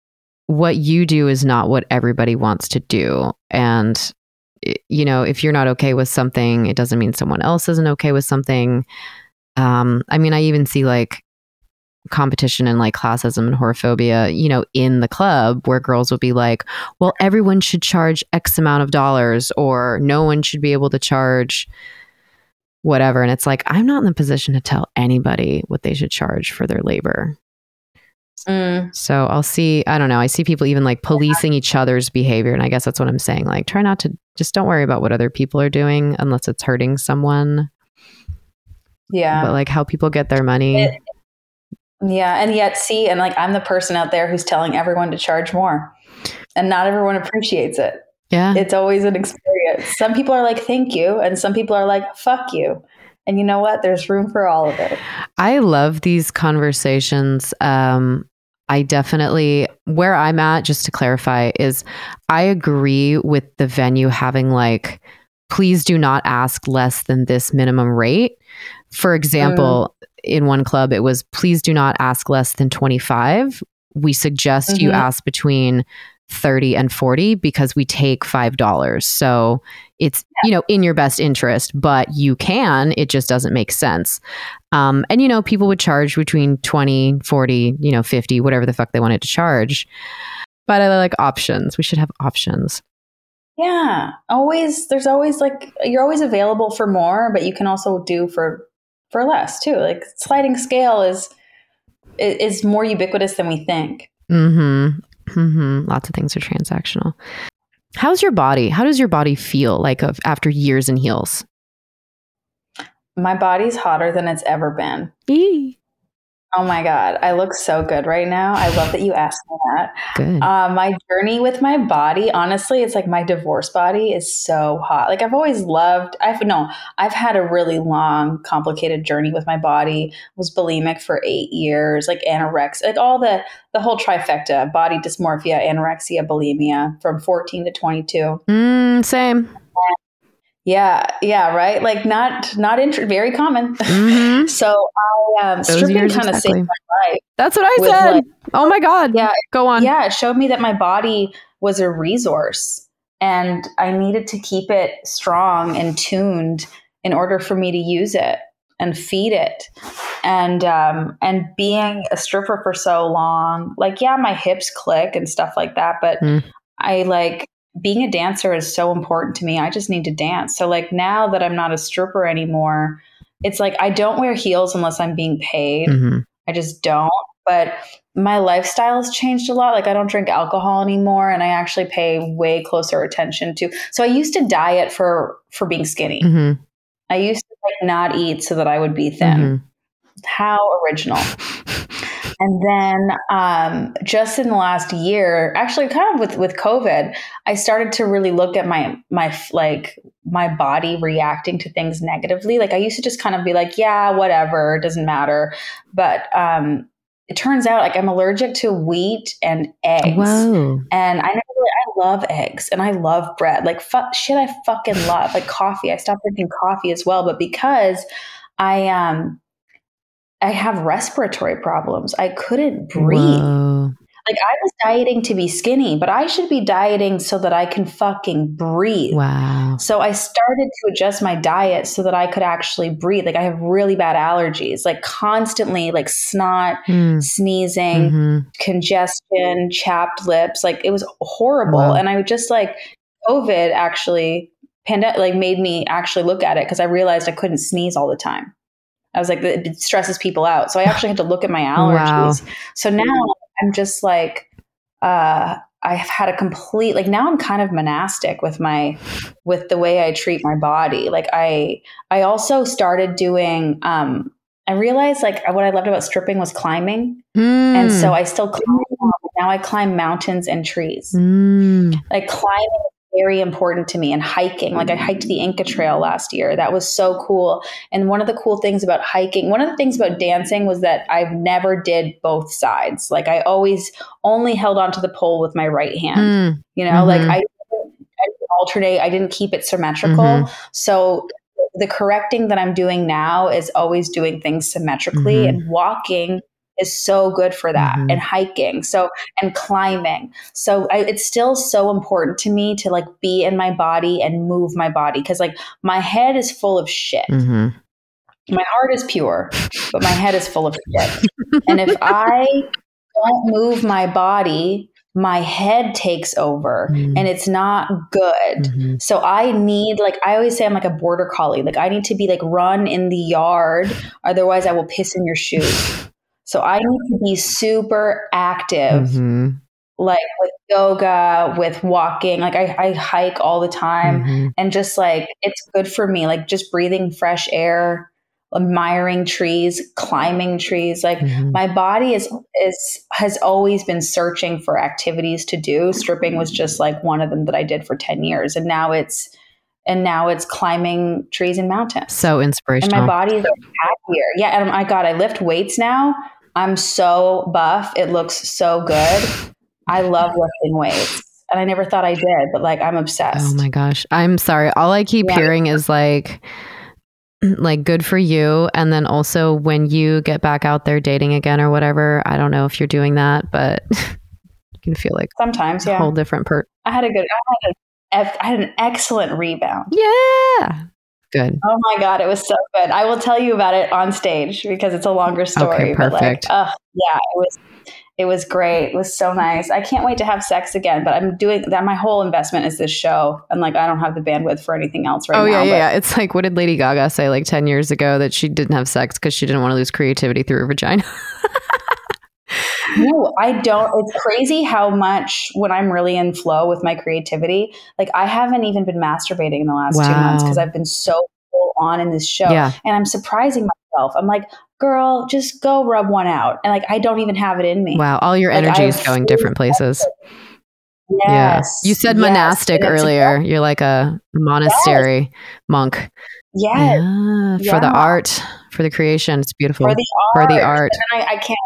what you do is not what everybody wants to do. And, you know, if you're not okay with something, it doesn't mean someone else isn't okay with something. Um, I mean, I even see like competition and like classism and whorephobia, you know, in the club where girls will be like, well, everyone should charge X amount of dollars or no one should be able to charge whatever. And it's like, I'm not in the position to tell anybody what they should charge for their labor. Mm. So I'll see, I don't know, I see people even like policing each other's behavior. And I guess that's what I'm saying. Like, try not to, just don't worry about what other people are doing unless it's hurting someone. Yeah. But like how people get their money. It- Yeah, and yet see, and like I'm the person out there who's telling everyone to charge more, and not everyone appreciates it. yeah. It's always an experience. Some people are like, "Thank you," and some people are like, "Fuck you." And you know what? There's room for all of it. I love these conversations. Um, I definitely, where I'm at, just to clarify, is I agree with the venue having like, please do not ask less than this minimum rate. For example, in one club, it was please do not ask less than 25. We suggest you Mhm. ask between 30 and 40 because we take $5. So it's, you know, in your best interest, but you can, it just doesn't make sense. Um, and, you know, people would charge between 20, 40, you know, 50, whatever the fuck they wanted to charge. But I like options. We should have options. Yeah, always. There's always like you're always available for more, but you can also do for for less too. Like sliding scale is is more ubiquitous than we think. Mm-hmm. Mm-hmm. Lots of things are transactional. How's your body? How does your body feel like of after years in heels? My body's hotter than it's ever been. Eee. Oh my god, I look so good right now. I love that you asked me that. Good. Uh, my journey with my body, honestly, it's like my divorce body is so hot. Like I've always loved. I've no, I've had a really long, complicated journey with my body. Was bulimic for eight years, like anorexia, like all the the whole trifecta: body dysmorphia, anorexia, bulimia, from fourteen to twenty two. Mm, same. Yeah, yeah, right. Like not not very common. Mhm. so I um, Those stripping kind of exactly. saved my life. That's what I said. like- oh my god. Yeah, Go on. yeah, it showed me that my body was a resource and I needed to keep it strong and tuned in order for me to use it and feed it. And um, and being a stripper for so long, like yeah, my hips click and stuff like that, but Mm. I like being a dancer is so important to me. I just need to dance. So like now that I'm not a stripper anymore, it's like I don't wear heels unless I'm being paid. Mhm. I just don't. But my lifestyle has changed a lot. Like I don't drink alcohol anymore and I actually pay way closer attention to. So I used to diet for for being skinny. Mhm. I used to like not eat so that I would be thin. Mhm. How original. And then um, just in the last year, actually kind of with, with COVID, I started to really look at my my like my body reacting to things negatively. Like I used to just kind of be like, yeah, whatever, it doesn't matter. But um, it turns out like I'm allergic to wheat and eggs. Whoa. And I never really, I love eggs and I love bread. Like fuck shit I fucking love. Like coffee. I stopped drinking coffee as well, but because I um I have respiratory problems. I couldn't breathe. Whoa. Like I was dieting to be skinny, but I should be dieting so that I can fucking breathe. Wow. So I started to adjust my diet so that I could actually breathe. Like I have really bad allergies, like constantly like snot, Mm. sneezing, Mhm. congestion, chapped lips. Like it was horrible. Wow. And I would just like COVID actually pandemic like made me actually look at it because I realized I couldn't sneeze all the time. I was like, it stresses people out. So I actually had to look at my allergies. So now I'm just like, uh, I've had a complete like now I'm kind of monastic with my with the way I treat my body. Like I I also started doing um I realized like what I loved about stripping was climbing. And Mm. so I still climb now I climb mountains and trees. Mm. Like climbing very important to me and hiking. Like i hiked the inca trail last year. That was so cool. And one of the cool things about hiking one of the things about dancing was that i never did both sides. Like i always only held onto the pole with my right hand Mm, you know? Mhm. like i, I alternate. I didn't keep it symmetrical. Mhm. so the correcting that i'm doing now is always doing things symmetrically Mhm. and walking is so good for that Mhm. and hiking so and climbing so I, it's still so important to me to like be in my body and move my body because like my head is full of shit mm-hmm. my heart is pure but my head is full of shit and if i don't move my body my head takes over Mm. and it's not good Mhm. so I need like I always say I'm like a border collie. Like I need to be like run in the yard, otherwise I will piss in your shoes. So I need to be super active, Mhm. like with yoga, with walking. Like I, I hike all the time, Mhm. and just like it's good for me. Like just breathing fresh air, admiring trees, climbing trees. Like Mhm. my body is is has always been searching for activities to do stripping was just like one of them that i did for 10 years and now it's and now it's climbing trees and mountains So and inspirational. my body is happier yeah and my god i lift weights now i'm so buff it looks so good i love lifting weights and i never thought i did but like i'm oh obsessed Oh my gosh. I'm sorry. All I keep Yeah. hearing is like like good for you and then also when you get back out there dating again or whatever, I don't know if you're doing that, but you can feel like sometimes a yeah whole different per i had a good I had, a, I had an excellent rebound Yeah. Good. Oh my god, it was so good. I will tell you about it on stage because it's a longer story. Okay, But like, perfect. uh, yeah, it was it was great. It was so nice. I can't wait to have sex again. But I'm doing that. My whole investment is this show, and like I don't have the bandwidth for anything else right oh now. yeah, yeah, yeah. It's like what did Lady Gaga say like 10 years ago that she didn't have sex because she didn't want to lose creativity through her vagina? No, I don't. It's crazy how much when I'm really in flow with my creativity, like I haven't even been masturbating in the last two months because I've been so full on in this show. Yeah. And I'm surprising myself. I'm like, girl, just go rub one out. And like, I don't even have it in me. Wow, all your Like, energy is going different places. Yes. Yeah. You said monastic it's- earlier. You're like a monastery monk. Yes. Yeah, for the art, for the creation. It's beautiful. For the For art. the art. And I, I can't.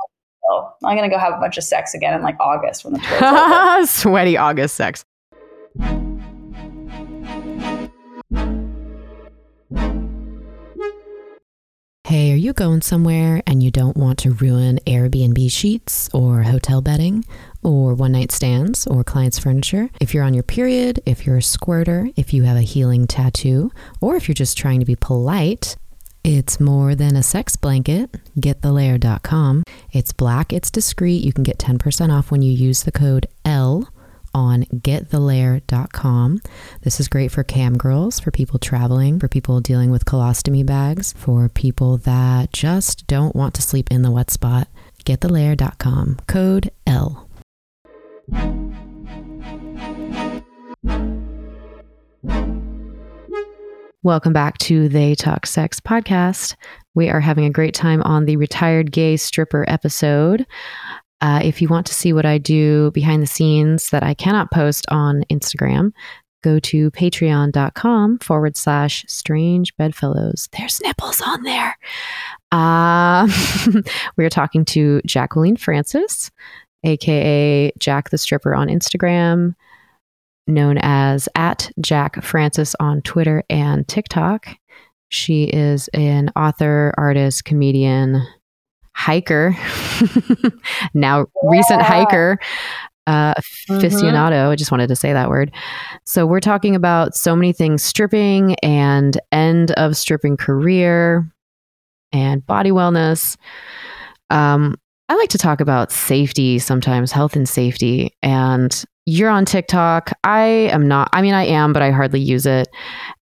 Oh, I'm gonna go have a bunch of sex again in like August when the tour's over. Sweaty August sex. Hey, are you going somewhere and you don't want to ruin Airbnb sheets or hotel bedding or one night stands or clients' furniture? If you're on your period, if you're a squirter, if you have a healing tattoo, or if you're just trying to be polite, it's more than a sex blanket. GetTheLayer.com. It's black, it's discreet. You can get 10% off when you use the code L on getthelayer.com. This is great for cam girls, for people traveling, for people dealing with colostomy bags, for people that just don't want to sleep in the wet spot. Getthelayer.com. Code L. Welcome back to They Talk Sex podcast. We are having a great time on the retired gay stripper episode. Uh, if you want to see what I do behind the scenes that I cannot post on Instagram, go to patreon.com forward slash strange bedfellows. There's nipples on there. Uh, we are talking to Jacqueline Francis, aka Jack the Stripper on Instagram, known as at Jack Francis on Twitter and TikTok. She is an author, artist, comedian, hiker, now recent hiker, uh, Mhm. aficionado. I just wanted to say that word. So we're talking about so many things: stripping and end of stripping career, and body wellness. Um, I like to talk about safety sometimes, health and safety. And you're on TikTok. I am not. I mean, I am, but I hardly use it.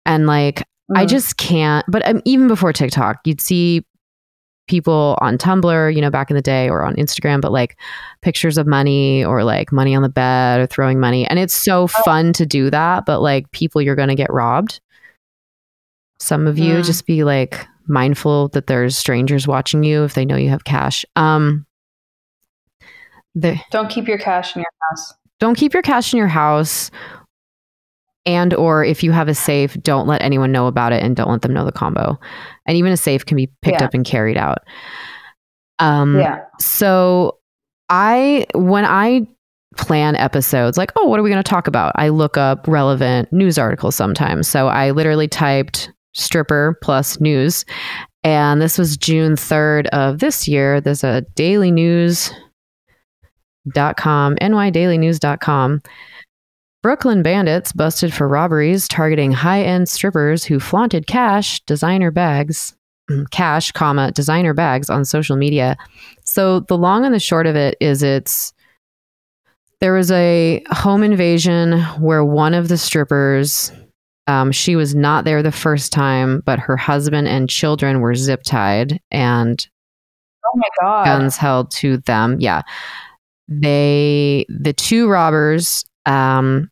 And like, I Mm. just can't. But um, even before TikTok, you'd see people on Tumblr, you know, back in the day or on Instagram, but like pictures of money or like money on the bed or throwing money. And it's so fun to do that. But like, people, you're going to get robbed. Some of you Mm. just be like mindful that there's strangers watching you if they know you have cash. Um, the, Don't keep your cash in your house. don't keep your cash in your house and or if you have a safe, don't let anyone know about it and don't let them know the combo. And even a safe can be picked Yeah. up and carried out. Um, yeah. so I, when I plan episodes, like, oh, what are we going to talk about? I look up relevant news articles sometimes. So I literally typed stripper plus news. And this was June 3rd of this year. There's a daily news dot com, nydailynews.com. Brooklyn bandits busted for robberies targeting high-end strippers who flaunted cash, designer bags, cash, comma, designer bags on social media. So the long and the short of it is it's there was a home invasion where one of the strippers um, she was not there the first time, but her husband and children were zip tied and Oh my god. guns held to them. Yeah. They, the two robbers, um,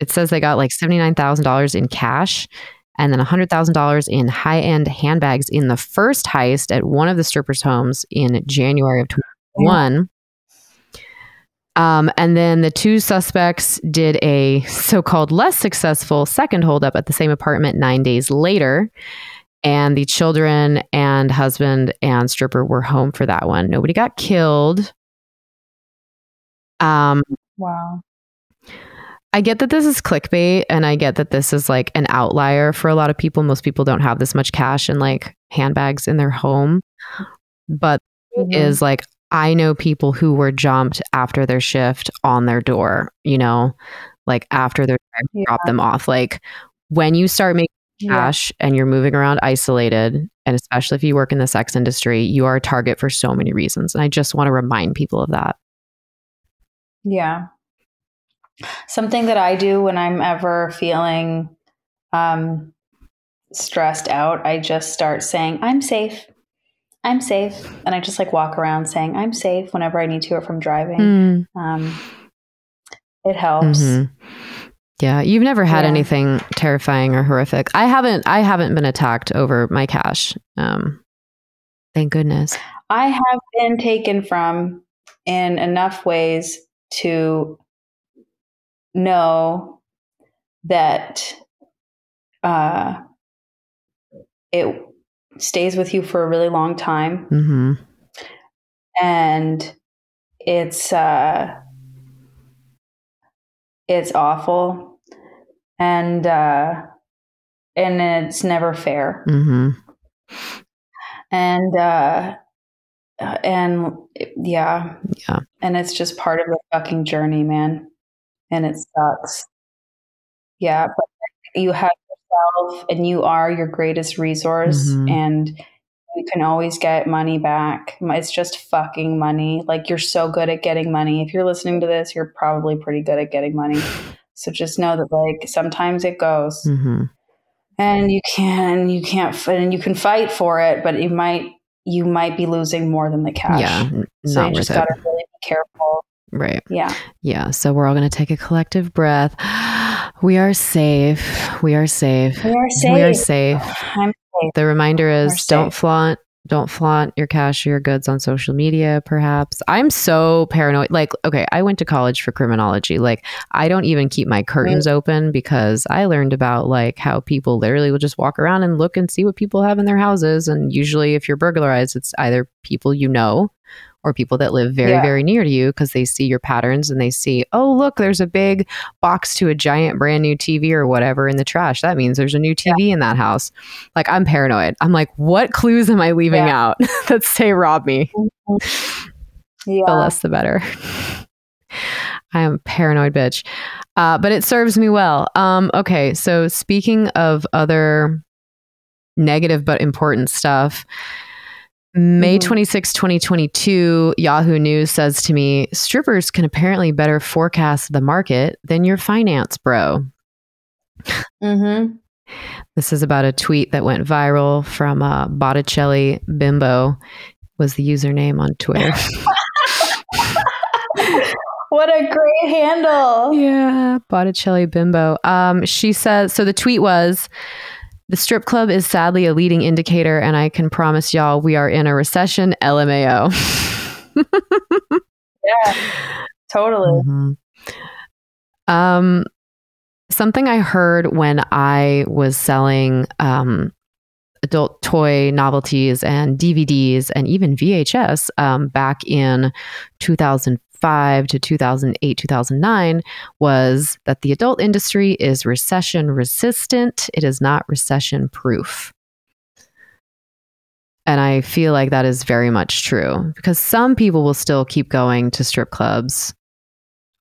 it says they got like $79,000 in cash and then $100,000 in high end handbags in the first heist at one of the strippers' homes in January of 2021. Um, and then the two suspects did a so called less successful second holdup at the same apartment nine days later. And the children and husband and stripper were home for that one. Nobody got killed. Um, Wow. I get that this is clickbait and I get that this is like an outlier for a lot of people. Most people don't have this much cash and like handbags in their home. But Mhm. is like I know people who were jumped after their shift on their door, you know, like after their Yeah. dropped them off. Like when you start making Yeah. cash and you're moving around isolated, and especially if you work in the sex industry, you are a target for so many reasons. And I just want to remind people of that. Yeah. Something that I do when I'm ever feeling um, stressed out, I just start saying, I'm safe. I'm safe. And I just like walk around saying, I'm safe whenever I need to if I'm driving. Um, it helps. Mhm. Yeah, you've never had Yeah. anything terrifying or horrific. I haven't. I haven't been attacked over my cash. Um, thank goodness. I have been taken from in enough ways to know that uh, it stays with you for a really long time. Hmm and it's uh it's awful. And uh and it's never fair. Hmm and uh and yeah. Yeah. and it's just part of the fucking journey man. And it sucks. Yeah but you have yourself and you are your greatest resource Mhm. and you can always get money back. It's just fucking money. Like you're so good at getting money. If you're listening to this you're probably pretty good at getting money. So just know that like sometimes it goes. Hmm and you can you can't and you can fight for it but you might you might be losing more than the cash Yeah, so you just gotta really be careful Right. yeah Yeah. So we're all going to take a collective breath. We are safe. We are safe. we are safe, We are safe. I'm The reminder is don't flaunt don't flaunt your cash or your goods on social media perhaps. I'm so paranoid. Like okay i went to college for criminology. Like i don't even keep my curtains open because i learned about like how people literally will just walk around and look and see what people have in their houses. And usually if you're burglarized it's either people you know or people that live very Yeah. very near to you because they see your patterns and they see oh look there's a big box to a giant brand new tv or whatever in the trash that means there's a new tv in that house like I'm paranoid. I'm like, what clues am I leaving Yeah. out that say rob me? yeah The less the better. I am a paranoid bitch. Uh, but it serves me well. Um, okay, so speaking of other negative but important stuff, May Mhm. 26, 2022, Yahoo News says to me, strippers can apparently better forecast the market than your finance bro. mm-hmm. This is about a tweet that went viral from uh, Botticelli Bimbo was the username on Twitter. what a great handle yeah, Botticelli Bimbo. Um, she says so. The tweet was. The strip club is sadly a leading indicator, and I can promise y'all we are in a recession. LMAO. yeah totally Mhm. Um, something I heard when I was selling um, adult toy novelties and DVDs and even VHS um, back in 2005 to 2008, 2009 was that the adult industry is recession resistant, it is not recession proof. And I feel like that is very much true because some people will still keep going to strip clubs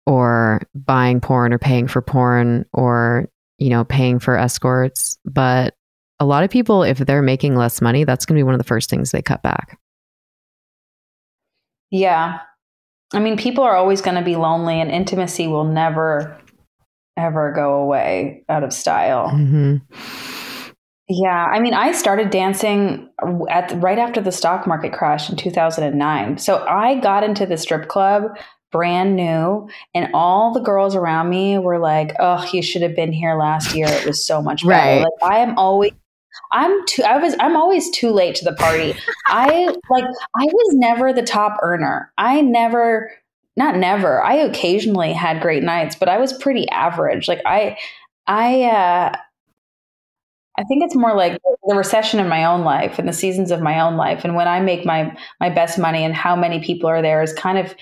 or buying porn or paying for porn or, you know, paying for escorts. But a lot of people, if they're making less money, that's going to be one of the first things they cut back. Yeah. I mean, people are always going to be lonely, and intimacy will never, ever go away out of style. Mm-hmm. Yeah, I mean, I started dancing at right after the stock market crash in 2009. So I got into the strip club brand new, and all the girls around me were like, "Oh, you should have been here last year. It was so much better." Right. Like I am always I'm too I was I'm always too late to the party. I like I was never the top earner. I never not never. I occasionally had great nights, but I was pretty average. Like I I uh I think it's more like the recession in my own life and the seasons of my own life. And when I make my my best money and how many people are there is kind of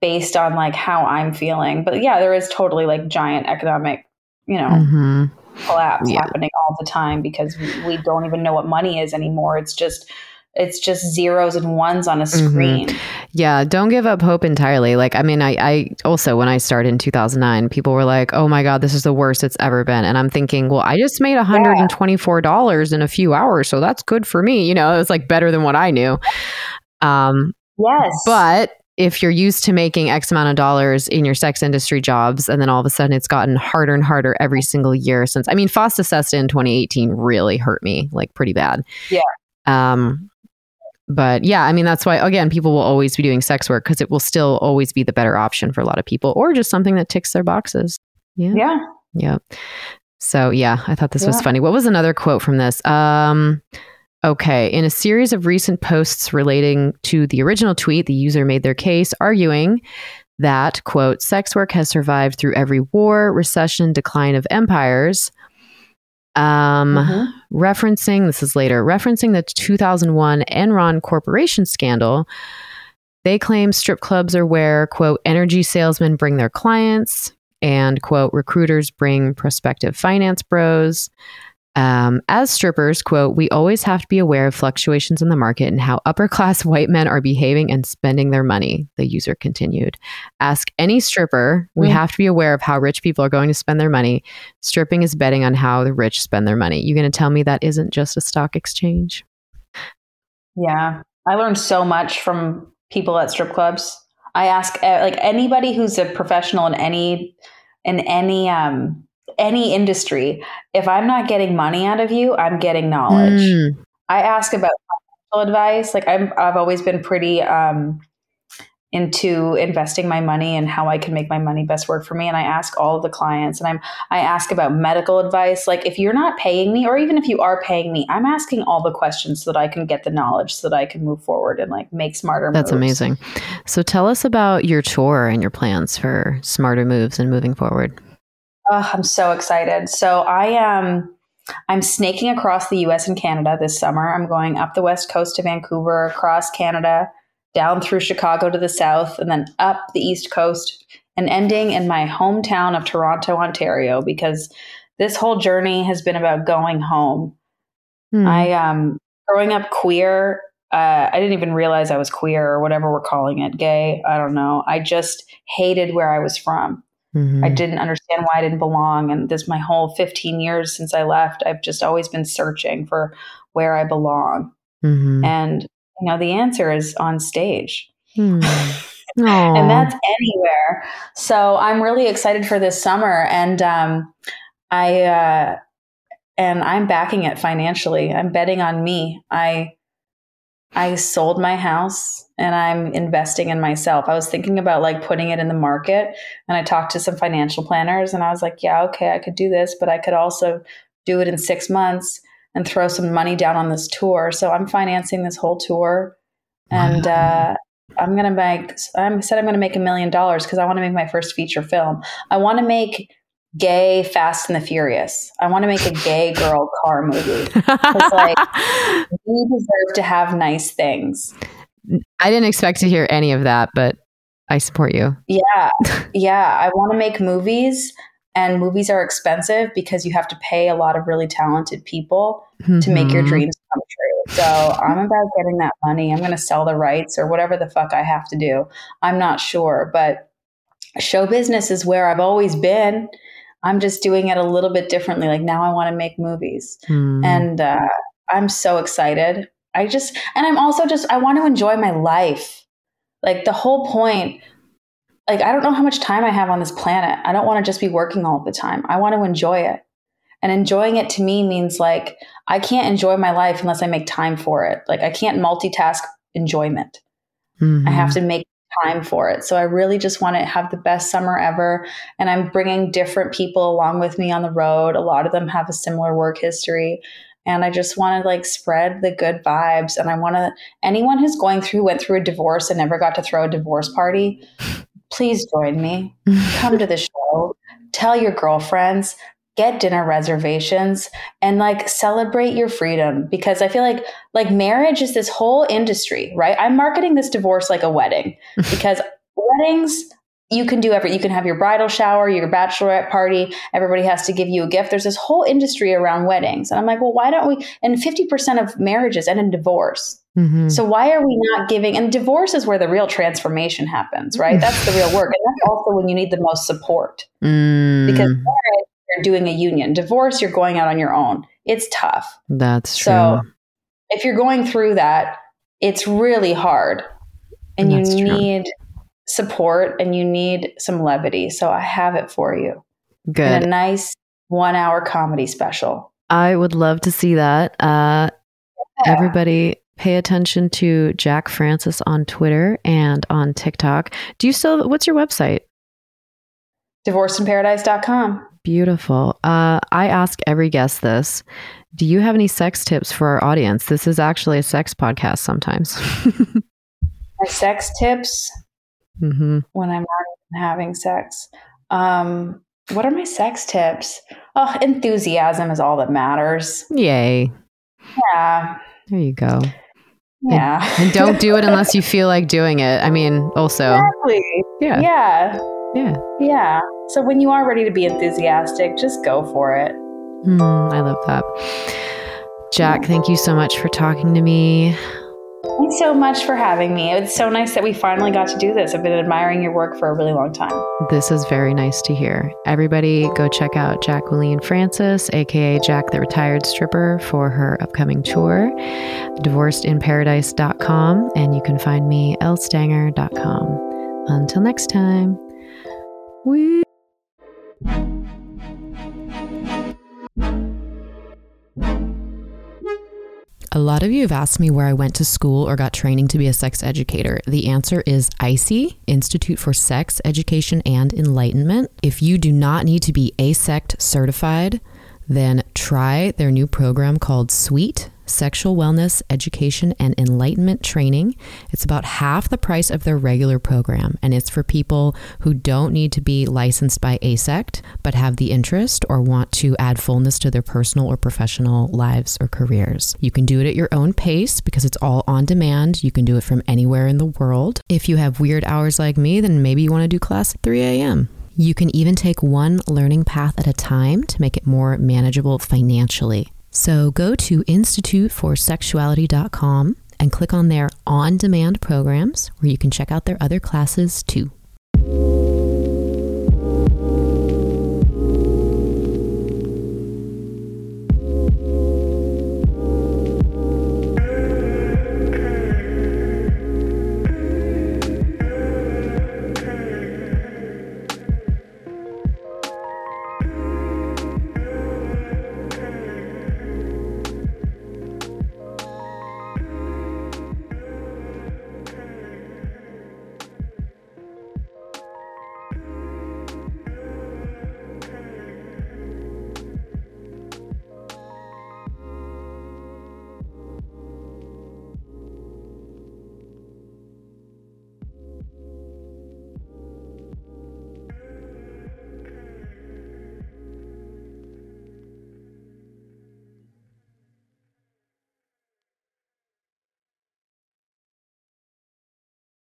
based on like how I'm feeling. But yeah, there is totally like giant economic, you know, mm-hmm. Collapse yeah. happening all the time because we, we, don't even know what money is anymore. It's just it's just zeros and ones on a mm-hmm. screen. Mm-hmm. Yeah, don't give up hope entirely. Like, I mean, I, I also, when I started in 2009, people were like, oh my God, this is the worst it's ever been. And I'm thinking, well, I just made $124 yeah. in a few hours. So that's good for me. You know, it was like better than what I knew. Um, yes. But if you're used to making X amount of dollars in your sex industry jobs, and then all of a sudden it's gotten harder and harder every single year since, I mean, FOSTA SESTA in 2018 really hurt me like pretty bad. Yeah. Um, but yeah, I mean, that's why, again, people will always be doing sex work because it will still always be the better option for a lot of people or just something that ticks their boxes. Yeah. Yeah. Yeah. So yeah, I thought this yeah. was funny. What was another quote from this? Um, okay. In a series of recent posts relating to the original tweet, the user made their case arguing that, quote, sex work has survived through every war, recession, decline of empires um, mm-hmm. referencing this is later referencing the 2001 Enron Corporation scandal. They claim strip clubs are where quote energy salesmen bring their clients and quote recruiters bring prospective finance bros. Um, as strippers, quote, we always have to be aware of fluctuations in the market and how upper class white men are behaving and spending their money, the user continued. Ask any stripper. We mm. have to be aware of how rich people are going to spend their money. Stripping is betting on how the rich spend their money. You going to tell me that isn't just a stock exchange? Yeah. I learned so much from people at strip clubs. I ask uh, like anybody who's a professional in any in any um any industry, if I'm not getting money out of you, I'm getting knowledge. Mm. I ask about financial advice. Like I'm, I've always been pretty um, into investing my money and how I can make my money best work for me. And I ask all of the clients, and I'm I ask about medical advice. Like if you're not paying me, or even if you are paying me, I'm asking all the questions so that I can get the knowledge, so that I can move forward and like make smarter. That's moves. amazing. So tell us about your tour and your plans for smarter moves and moving forward. Oh, I'm so excited. So I am. Um, I'm snaking across the US and Canada this summer. I'm going up the west coast to Vancouver, across Canada, down through Chicago to the south, and then up the east coast and ending in my hometown of Toronto, Ontario, because this whole journey has been about going home. Hmm. I um growing up queer, uh, I didn't even realize I was queer or whatever we're calling it, gay. I don't know. I just hated where I was from. Mm-hmm. I didn't understand why I didn't belong. And this my whole 15 years since I left, I've just always been searching for where I belong. Mm-hmm. And, you know, the answer is on stage. Mm. and that's anywhere. So I'm really excited for this summer. And um, I, uh, and I'm backing it financially. I'm betting on me. I, I sold my house and I'm investing in myself. I was thinking about like putting it in the market and I talked to some financial planners and I was like, yeah, okay, I could do this, but I could also do it in 6 months and throw some money down on this tour. So I'm financing this whole tour and uh, I'm going to make I said I'm going to make a million dollars cuz I want to make my first feature film. I want to make gay Fast and the Furious. I want to make a gay girl car movie. It's like we deserve to have nice things. I didn't expect to hear any of that, but I support you. Yeah. Yeah. I want to make movies, and movies are expensive because you have to pay a lot of really talented people mm-hmm. to make your mm-hmm. dreams come true. So I'm about getting that money. I'm going to sell the rights or whatever the fuck I have to do. I'm not sure, but show business is where I've always been. I'm just doing it a little bit differently. Like now I want to make movies. Mm. And uh, I'm so excited. I just, and I'm also just, I want to enjoy my life. Like the whole point, like I don't know how much time I have on this planet. I don't want to just be working all the time. I want to enjoy it. And enjoying it to me means like I can't enjoy my life unless I make time for it. Like I can't multitask enjoyment. Mm-hmm. I have to make time for it. So I really just want to have the best summer ever. And I'm bringing different people along with me on the road. A lot of them have a similar work history. And I just want to like spread the good vibes. And I want to, anyone who's going through, went through a divorce and never got to throw a divorce party, please join me. Come to the show. Tell your girlfriends get dinner reservations and like celebrate your freedom because i feel like like marriage is this whole industry right? I'm marketing this divorce like a wedding because weddings you can do every you can have your bridal shower your bachelorette party everybody has to give you a gift. There's this whole industry around weddings. And i'm like well why don't we and 50% of marriages end in divorce. Mm-hmm. so why are we not giving and divorce is where the real transformation happens right? That's the real work. And that's also when you need the most support. Mm. because marriage you're doing a union. Divorce, you're going out on your own. It's tough. That's true. So if you're going through that, it's really hard. And That's you need true. support and you need some levity. So I have it for you. Good. In a nice one hour comedy special. I would love to see that. Uh, yeah. Everybody pay attention to Jack Francis on Twitter and on TikTok. Do you still, what's your website? divorcedinparadise.com. Beautiful. Uh, I ask every guest this. Do you have any sex tips for our audience? This is actually a sex podcast sometimes. my sex tips mm-hmm. when I'm not having sex. Um, what are my sex tips? Oh, enthusiasm is all that matters. Yay. Yeah. There you go. Yeah. And, and don't do it unless you feel like doing it. I mean, also. Exactly. Yeah. Yeah. Yeah. Yeah. So when you are ready to be enthusiastic, just go for it. Mm, I love that. Jack, thank you so much for talking to me. Thanks so much for having me. It's so nice that we finally got to do this. I've been admiring your work for a really long time. This is very nice to hear. Everybody go check out Jacqueline Francis, aka Jack the Retired Stripper, for her upcoming tour, divorcedinparadise.com, and you can find me ellestanger.com. Until next time. A lot of you have asked me where I went to school or got training to be a sex educator. The answer is ISEE, Institute for Sex Education and Enlightenment. If you do not need to be AASECT certified, then try their new program called SWEET sexual wellness, education, and enlightenment training. It's about half the price of their regular program, and it's for people who don't need to be licensed by AASECT but have the interest or want to add fullness to their personal or professional lives or careers. You can do it at your own pace because it's all on demand. You can do it from anywhere in the world. If you have weird hours like me, then maybe you want to do class at 3 a.m. You can even take one learning path at a time to make it more manageable financially. So go to instituteforsexuality.com and click on their on demand programs where you can check out their other classes too.